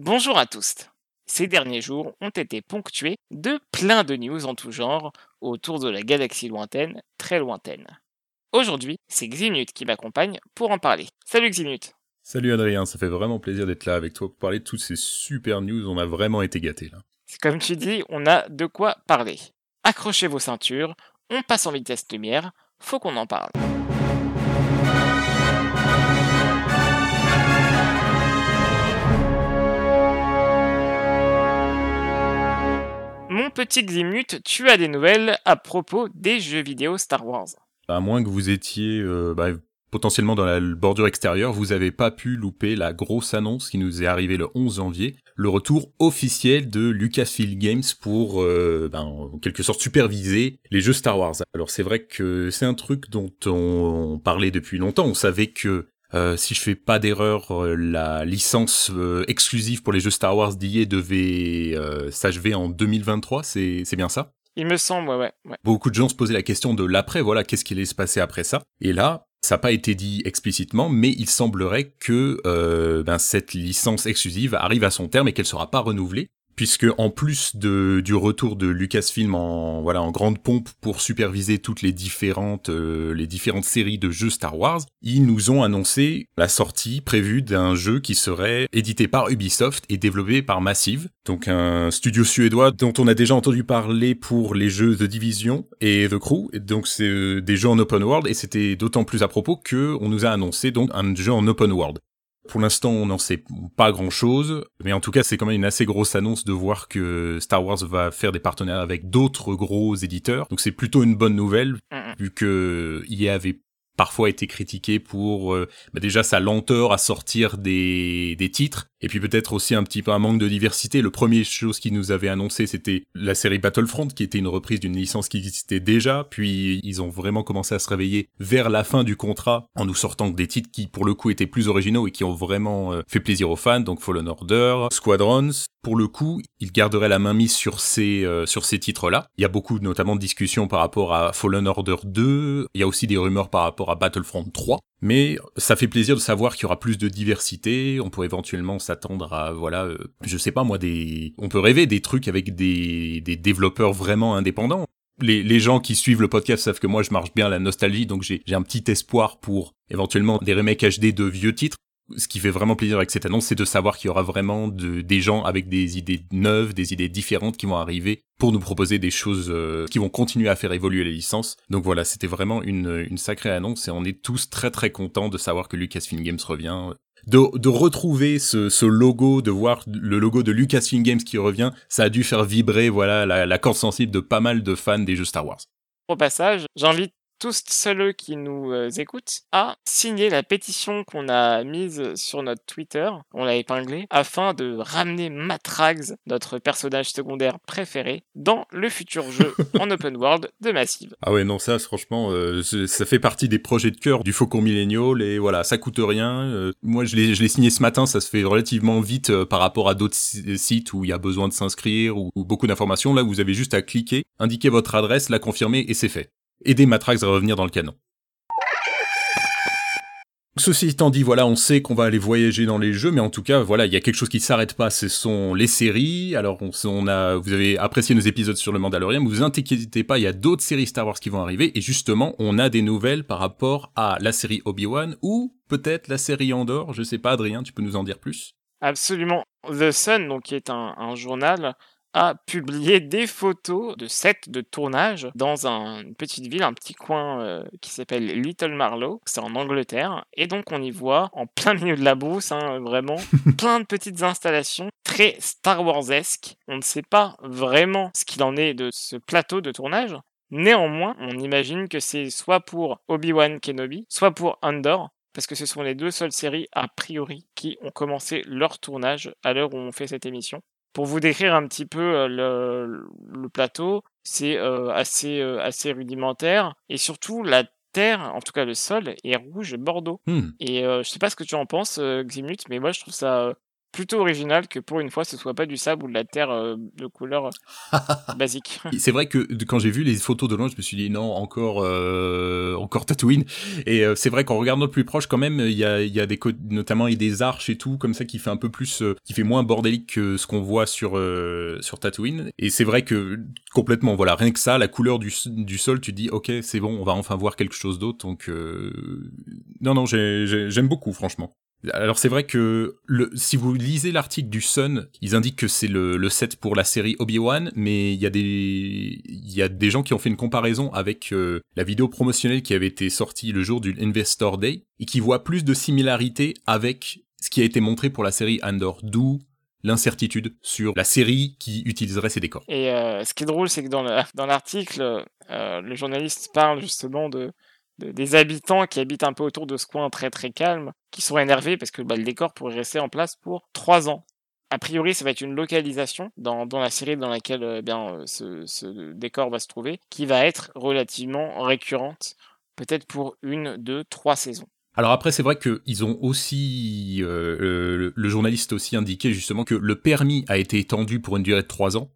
Bonjour à tous. Ces derniers jours ont été ponctués de plein de news en tout genre autour de la galaxie lointaine, très lointaine. Aujourd'hui, c'est Ximut qui m'accompagne pour en parler. Salut Ximut Salut Adrien, ça fait vraiment plaisir d'être là avec toi pour parler de toutes ces super news, on a vraiment été gâtés là. Comme tu dis, on a de quoi parler. Accrochez vos ceintures, on passe en vitesse lumière, faut qu'on en parle. Mon petit Ximut, tu as des nouvelles à propos des jeux vidéo Star Wars. À moins que vous étiez euh, bah, potentiellement dans la bordure extérieure, vous avez pas pu louper la grosse annonce qui nous est arrivée le 11 janvier, le retour officiel de Lucasfilm Games pour, euh, ben, en quelque sorte, superviser les jeux Star Wars. Alors c'est vrai que c'est un truc dont on parlait depuis longtemps, on savait que euh, si je fais pas d'erreur, euh, la licence euh, exclusive pour les jeux Star Wars d'IA devait s'achever en 2023, c'est bien ça? Il me semble, ouais, ouais, Beaucoup de gens se posaient la question de l'après, voilà, qu'est-ce qui allait se passer après ça? Et là, ça n'a pas été dit explicitement, mais il semblerait que ben, cette licence exclusive arrive à son terme et qu'elle sera pas renouvelée puisque en plus de, du retour de Lucasfilm en voilà en grande pompe pour superviser toutes les différentes euh, les différentes séries de jeux Star Wars, ils nous ont annoncé la sortie prévue d'un jeu qui serait édité par Ubisoft et développé par Massive, donc un studio suédois dont on a déjà entendu parler pour les jeux The Division et The Crew, et donc c'est euh, des jeux en open world et c'était d'autant plus à propos que on nous a annoncé donc un jeu en open world. Pour l'instant, on n'en sait pas grand-chose, mais en tout cas, c'est quand même une assez grosse annonce de voir que Star Wars va faire des partenariats avec d'autres gros éditeurs. Donc c'est plutôt une bonne nouvelle, vu que y avait parfois été critiqué pour euh, bah déjà sa lenteur à sortir des, des titres et puis peut-être aussi un petit peu un manque de diversité. Le premier chose qu'ils nous avait annoncé, c'était la série Battlefront, qui était une reprise d'une licence qui existait déjà. Puis ils ont vraiment commencé à se réveiller vers la fin du contrat en nous sortant des titres qui, pour le coup, étaient plus originaux et qui ont vraiment euh, fait plaisir aux fans. Donc Fallen Order, Squadrons. Pour le coup, ils garderaient la main mise sur ces euh, sur ces titres-là. Il y a beaucoup, notamment, de discussions par rapport à Fallen Order 2. Il y a aussi des rumeurs par rapport à Battlefront 3. Mais ça fait plaisir de savoir qu'il y aura plus de diversité. On pourrait éventuellement s'attendre à, voilà, euh, je sais pas moi, des, on peut rêver des trucs avec des, des développeurs vraiment indépendants. Les, les gens qui suivent le podcast savent que moi je marche bien la nostalgie, donc j'ai un petit espoir pour éventuellement des remakes HD de vieux titres ce qui fait vraiment plaisir avec cette annonce, c'est de savoir qu'il y aura vraiment de, des gens avec des idées neuves, des idées différentes qui vont arriver pour nous proposer des choses euh, qui vont continuer à faire évoluer les licences. Donc voilà, c'était vraiment une, sacrée annonce et on est tous très très contents de savoir que Lucasfilm Games revient. De, retrouver ce, ce, logo, de voir le logo de Lucasfilm Games qui revient, ça a dû faire vibrer voilà la, la corde sensible de pas mal de fans des jeux Star Wars. Au passage, j'invite tous ceux qui nous euh, écoutent à signer la pétition qu'on a mise sur notre Twitter, on l'a épinglé, afin de ramener Matrax, notre personnage secondaire préféré, dans le futur jeu en open world de Massive. Ah ouais, non, ça, franchement, euh, ça fait partie des projets de cœur du Faucon Millennial, et voilà, ça coûte rien. Euh, moi, je l'ai signé ce matin, ça se fait relativement vite par rapport à d'autres sites où il y a besoin de s'inscrire ou, ou beaucoup d'informations. Là, vous avez juste à cliquer, indiquer votre adresse, la confirmer, et c'est fait aider Matrax à revenir dans le canon. Ceci étant dit, voilà, on sait qu'on va aller voyager dans les jeux, mais en tout cas, voilà, il y a quelque chose qui ne s'arrête pas, ce sont les séries. Alors, on, a, vous avez apprécié nos épisodes sur le Mandalorian, mais vous inquiétez pas, il y a d'autres séries Star Wars qui vont arriver, et justement, on a des nouvelles par rapport à la série Obi-Wan, ou peut-être la série Andor, je sais pas, Adrien, tu peux nous en dire plus? Absolument. The Sun, donc, qui est un journal, a publié des photos de sets de tournage dans une petite ville, un petit coin euh, qui s'appelle Little Marlow, c'est en Angleterre, et donc on y voit en plein milieu de la brousse, hein, vraiment, plein de petites installations très Star Wars-esque. On ne sait pas vraiment ce qu'il en est de ce plateau de tournage. Néanmoins, on imagine que c'est soit pour Obi-Wan Kenobi, soit pour Andor, parce que ce sont les deux seules séries a priori qui ont commencé leur tournage à l'heure où on fait cette émission. Pour vous décrire un petit peu euh, le, plateau, c'est euh, assez, euh, assez rudimentaire et surtout la terre, en tout cas le sol, est rouge bordeaux. Hmm. Et je sais pas ce que tu en penses, Ximut, mais moi je trouve ça plutôt original que pour une fois ce soit pas du sable ou de la terre euh, de couleur basique. C'est vrai que quand j'ai vu les photos de loin, je me suis dit non, encore euh, encore Tatooine. Et euh, c'est vrai qu'en regardant plus proche, quand même, il y a, y a des notamment il y a des arches et tout comme ça qui fait un peu plus, qui fait moins bordélique que ce qu'on voit sur sur Tatooine. Et c'est vrai que complètement, voilà, rien que ça, la couleur du, du sol, tu dis ok, c'est bon, on va enfin voir quelque chose d'autre. Donc non non, j'aime beaucoup franchement. Alors c'est vrai que si vous lisez l'article du Sun, ils indiquent que c'est le, set pour la série Obi-Wan, mais il y a des y des gens qui ont fait une comparaison avec euh, la vidéo promotionnelle qui avait été sortie le jour du Investor Day et qui voit plus de similarités avec ce qui a été montré pour la série Andor, d'où l'incertitude sur la série qui utiliserait ces décors. Et euh, ce qui est drôle, c'est que dans l'article, euh, le journaliste parle justement de des habitants qui habitent un peu autour de ce coin très très calme, qui sont énervés parce que bah, le décor pourrait rester en place pour trois ans. A priori, ça va être une localisation dans, la série dans laquelle euh, bien, euh, ce, décor va se trouver, qui va être relativement récurrente, peut-être pour une, deux, trois saisons. Alors après, c'est vrai qu'ils ont aussi, euh, le journaliste aussi indiqué justement que le permis a été étendu pour une durée de trois ans,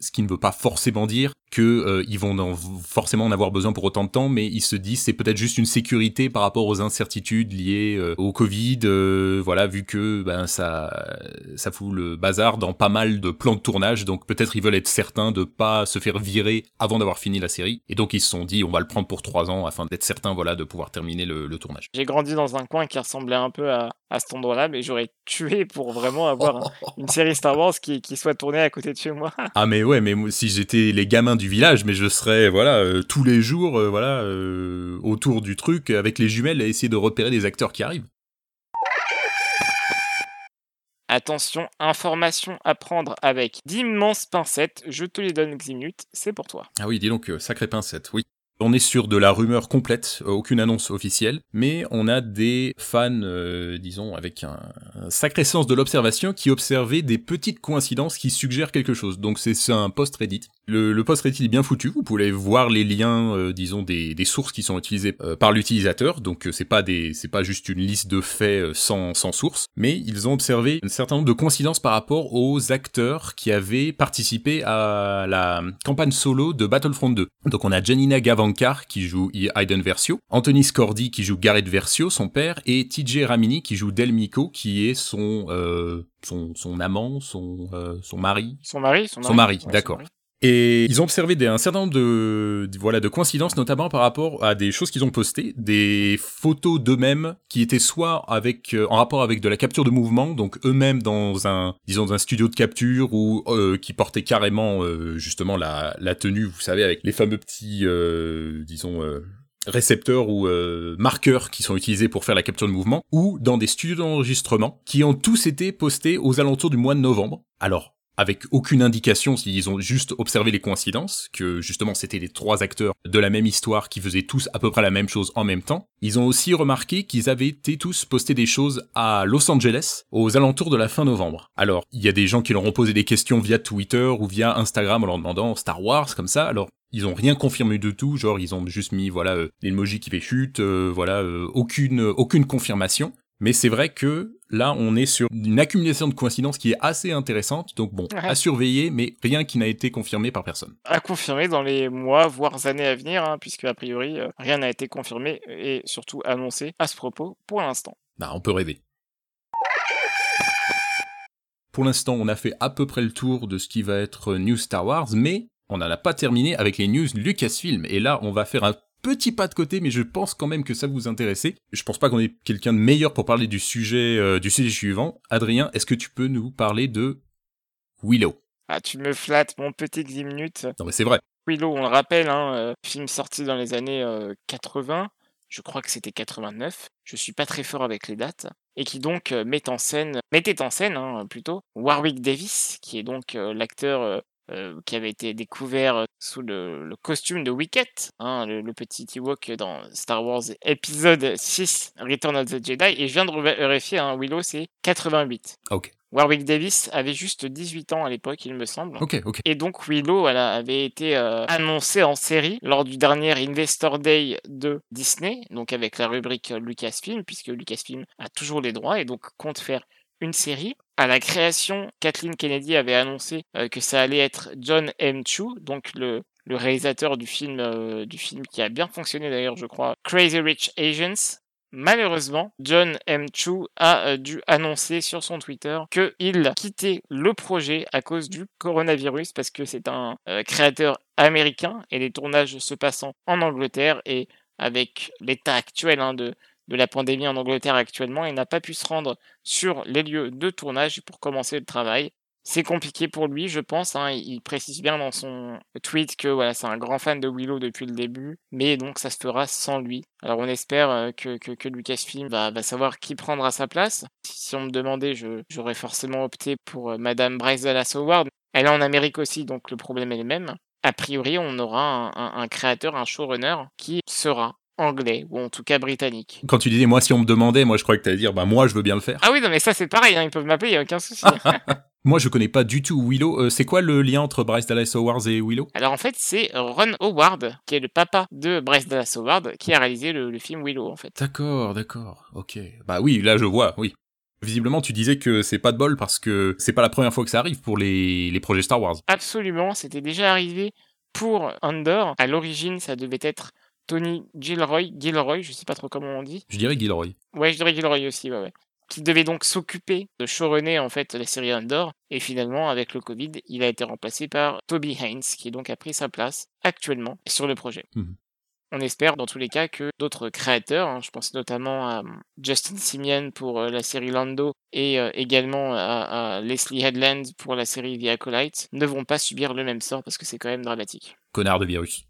ce qui ne veut pas forcément dire que euh, ils vont en, forcément en avoir besoin pour autant de temps, mais ils se disent c'est peut-être juste une sécurité par rapport aux incertitudes liées euh, au Covid, euh, voilà, vu que ben ça ça fout le bazar dans pas mal de plans de tournage, donc peut-être ils veulent être certains de pas se faire virer avant d'avoir fini la série, et donc ils se sont dit on va le prendre pour trois ans afin d'être certain voilà de pouvoir terminer le, le tournage. J'ai grandi dans un coin qui ressemblait un peu à, à cet endroit-là, mais j'aurais tué pour vraiment avoir une série Star Wars qui, qui soit tournée à côté de chez moi. ah mais ouais, mais si j'étais les gamins du village, mais je serais voilà euh, tous les jours euh, voilà euh, autour du truc avec les jumelles à essayer de repérer des acteurs qui arrivent. Attention, information à prendre avec d'immenses pincettes. Je te les donne 10 minutes, c'est pour toi. Ah oui, dis donc, sacré pincette, oui. On est sur de la rumeur complète, euh, aucune annonce officielle, mais on a des fans, euh, disons, avec un, sacré sens de l'observation, qui observaient des petites coïncidences qui suggèrent quelque chose. Donc c'est un post Reddit. Le, post Reddit est bien foutu, vous pouvez voir les liens, euh, disons, des, sources qui sont utilisées par l'utilisateur. Donc c'est pas pas juste une liste de faits sans, source, mais ils ont observé un certain nombre de coïncidences par rapport aux acteurs qui avaient participé à la campagne solo de Battlefront 2. Donc on a Janina Qui joue Aiden Versio, Anthony Scordi qui joue Garrett Versio, son père, et TJ Ramini qui joue Delmico qui est son euh, son, son amant, son euh, son mari. Son mari, son mari, d'accord. Et ils ont observé des, un certain nombre de, voilà de coïncidences, notamment par rapport à des choses qu'ils ont postées, des photos d'eux-mêmes qui étaient soit avec euh, en rapport avec de la capture de mouvement, donc eux-mêmes dans un disons dans un studio de capture ou euh, qui portaient carrément euh, justement la, la tenue, vous savez, avec les fameux petits disons récepteurs ou marqueurs qui sont utilisés pour faire la capture de mouvement, ou dans des studios d'enregistrement qui ont tous été postés aux alentours du mois de novembre. Alors, avec aucune indication s'ils ont juste observé les coïncidences, que justement c'était les trois acteurs de la même histoire qui faisaient tous à peu près la même chose en même temps. Ils ont aussi remarqué qu'ils avaient été tous postés des choses à Los Angeles aux alentours de la fin novembre. Alors, il y a des gens qui leur ont posé des questions via Twitter ou via Instagram en leur demandant Star Wars comme ça. Alors, ils ont rien confirmé du tout, genre ils ont juste mis voilà euh, l'emoji qui fait chute, euh, voilà euh, aucune aucune confirmation. Mais c'est vrai que là, on est sur une accumulation de coïncidences qui est assez intéressante. Donc bon, à surveiller, mais rien qui n'a été confirmé par personne. À confirmer dans les mois, voire années à venir, hein, puisque a priori, euh, rien n'a été confirmé et surtout annoncé à ce propos pour l'instant. Bah, on peut rêver. Pour l'instant, on a fait à peu près le tour de ce qui va être News Star Wars, mais on n'en a pas terminé avec les news Lucasfilm. Et là, on va faire un petit pas de côté, mais je pense quand même que ça vous intéressait. Je pense pas qu'on ait quelqu'un de meilleur pour parler du sujet, euh, du sujet suivant. Adrien, est-ce que tu peux nous parler de Willow? Ah, tu me flattes, mon petit 10 minutes. Non, mais c'est vrai. Willow, on le rappelle, hein, euh, film sorti dans les années 80. Euh, je crois que c'était 89. Je suis pas très fort avec les dates. Et qui donc met en scène, mettait en scène hein, plutôt Warwick Davis, qui est donc l'acteur euh, qui avait été découvert euh, sous le, costume de Wicket, hein, le, petit Ewok dans Star Wars épisode 6, Return of the Jedi. Et je viens de vérifier, hein, Willow, c'est 88. Ok. Warwick Davis avait juste 18 ans à l'époque, il me semble. Ok, ok. Et donc Willow voilà, avait été euh, annoncé en série lors du dernier Investor Day de Disney, donc avec la rubrique Lucasfilm, puisque Lucasfilm a toujours les droits et donc compte faire une série. À la création, Kathleen Kennedy avait annoncé euh, que ça allait être John M. Chu, donc le, réalisateur du film, euh, du film qui a bien fonctionné d'ailleurs, je crois, Crazy Rich Asians. Malheureusement, John M. Chu a euh, dû annoncer sur son Twitter qu'il quittait le projet à cause du coronavirus parce que c'est un créateur américain et les tournages se passant en Angleterre et avec l'état actuel hein, de, de la pandémie en Angleterre actuellement il n'a pas pu se rendre sur les lieux de tournage pour commencer le travail. C'est compliqué pour lui, je pense. Hein. Il précise bien dans son tweet que c'est un grand fan de Willow depuis le début, mais donc ça se fera sans lui. Alors on espère euh, que, Lucasfilm va, savoir qui prendra sa place. Si on me demandait, j'aurais forcément opté pour euh, Madame Bryce Dallas Howard. Elle est en Amérique aussi, donc le problème est le même. A priori, on aura un créateur, un showrunner qui sera anglais, ou en tout cas britannique. Quand tu disais, moi, si on me demandait, moi, je croyais que tu allais dire, bah, moi, je veux bien le faire. Ah oui, non, mais ça, c'est pareil, hein, ils peuvent m'appeler, il n'y a aucun souci. moi, je connais pas du tout Willow. Euh, c'est quoi le lien entre Bryce Dallas Howard et Willow? Alors, en fait, c'est Ron Howard, qui est le papa de Bryce Dallas Howard, qui a réalisé le, le film Willow, en fait. D'accord, d'accord, ok. Bah oui, là, je vois, oui. Visiblement, tu disais que c'est pas de bol parce que c'est pas la première fois que ça arrive pour les, les projets Star Wars. Absolument, c'était déjà arrivé pour Andor. À l'origine, ça devait être Tony Gilroy, Gilroy, je sais pas trop comment on dit. Je dirais Gilroy. Ouais, je dirais Gilroy aussi, ouais, ouais. Qui devait donc s'occuper de showrunner en fait la série Andor. Et finalement, avec le Covid, il a été remplacé par Toby Haynes, qui donc a pris sa place actuellement sur le projet. Mhm. On espère dans tous les cas que d'autres créateurs, hein, je pense notamment à hum, Justin Simien pour euh, la série Lando et euh, également à, à, Leslie Headland pour la série The Acolyte, ne vont pas subir le même sort parce que c'est quand même dramatique. Connard de virus.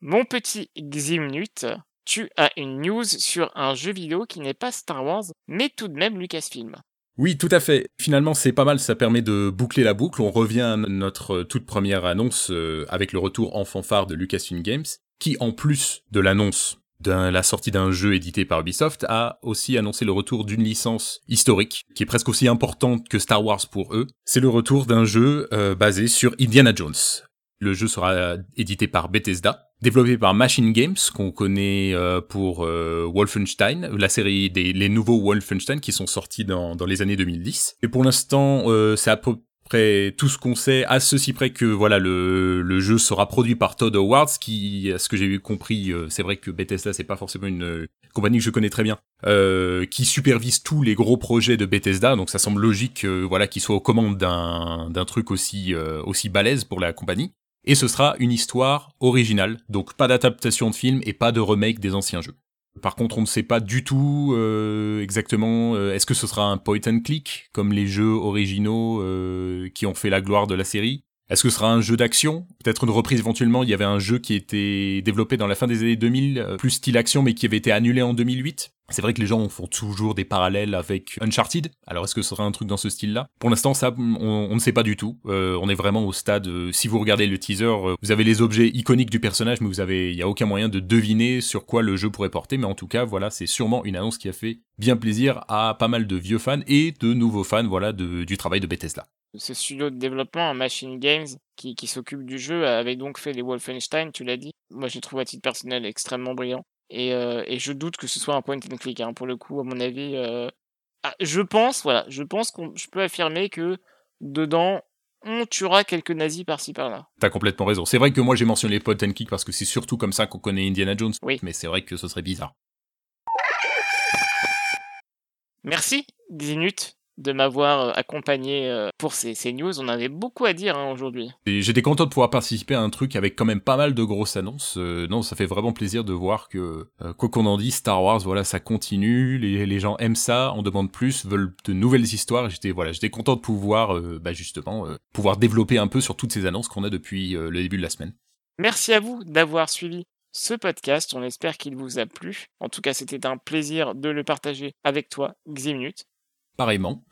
Mon petit Ximnut, tu as une news sur un jeu vidéo qui n'est pas Star Wars, mais tout de même Lucasfilm. Oui, tout à fait. Finalement, c'est pas mal, ça permet de boucler la boucle. On revient à notre toute première annonce euh, avec le retour en fanfare de Lucasfilm Games, qui, en plus de l'annonce de la sortie d'un jeu édité par Ubisoft, a aussi annoncé le retour d'une licence historique, qui est presque aussi importante que Star Wars pour eux. C'est le retour d'un jeu euh, basé sur Indiana Jones. Le jeu sera édité par Bethesda, développé par Machine Games, qu'on connaît euh, pour euh, Wolfenstein, la série des les nouveaux Wolfenstein qui sont sortis dans, dans les années 2010. Et pour l'instant, euh, c'est à peu près tout ce qu'on sait, à ceci près que voilà le, le jeu sera produit par Todd Howard, qui, à ce que j'ai compris, c'est vrai que Bethesda c'est pas forcément une compagnie que je connais très bien, euh, qui supervise tous les gros projets de Bethesda, donc ça semble logique, voilà, qu'il soit aux commandes d'un d'un truc aussi aussi balèze pour la compagnie et ce sera une histoire originale, donc pas d'adaptation de film et pas de remake des anciens jeux. Par contre, on ne sait pas du tout euh, exactement euh, est-ce que ce sera un point and click comme les jeux originaux euh, qui ont fait la gloire de la série? Est-ce que ce sera un jeu d'action? Peut-être une reprise éventuellement? Il y avait un jeu qui était développé dans la fin des années 2000, plus style action, mais qui avait été annulé en 2008. C'est vrai que les gens font toujours des parallèles avec Uncharted. Alors est-ce que ce sera un truc dans ce style-là? Pour l'instant, ça, on, ne sait pas du tout. Euh, on est vraiment au stade. Euh, si vous regardez le teaser, euh, vous avez les objets iconiques du personnage, mais vous avez, il y a aucun moyen de deviner sur quoi le jeu pourrait porter. Mais en tout cas, voilà, c'est sûrement une annonce qui a fait bien plaisir à pas mal de vieux fans et de nouveaux fans, voilà, du travail de Bethesda. Ce studio de développement, Machine Games, qui, qui s'occupe du jeu, avait donc fait les Wolfenstein, tu l'as dit. Moi, je trouve à titre personnel extrêmement brillant. Et, euh, et, je doute que ce soit un point and click. Hein, pour le coup, à mon avis, euh... ah, je pense, voilà, je pense qu'on, je peux affirmer que dedans, on tuera quelques nazis par-ci par-là. T'as complètement raison. C'est vrai que moi j'ai mentionné les point and click parce que c'est surtout comme ça qu'on connaît Indiana Jones. Oui. Mais c'est vrai que ce serait bizarre. Merci, Xinut de m'avoir euh, accompagné euh, pour ces, ces, news. On avait beaucoup à dire hein, aujourd'hui. J'étais content de pouvoir participer à un truc avec quand même pas mal de grosses annonces. Euh, non, ça fait vraiment plaisir de voir que, euh, quoi qu'on en dise, Star Wars, voilà, ça continue. Les, les, gens aiment ça, en demandent plus, veulent de nouvelles histoires. J'étais voilà, j'étais content de pouvoir, euh, bah, justement, pouvoir développer un peu sur toutes ces annonces qu'on a depuis le début de la semaine. Merci à vous d'avoir suivi ce podcast. On espère qu'il vous a plu. En tout cas, c'était un plaisir de le partager avec toi, Ximnut. Pareillement.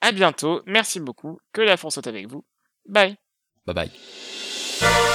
À bientôt. Merci beaucoup. Que la force soit avec vous. Bye. Bye bye.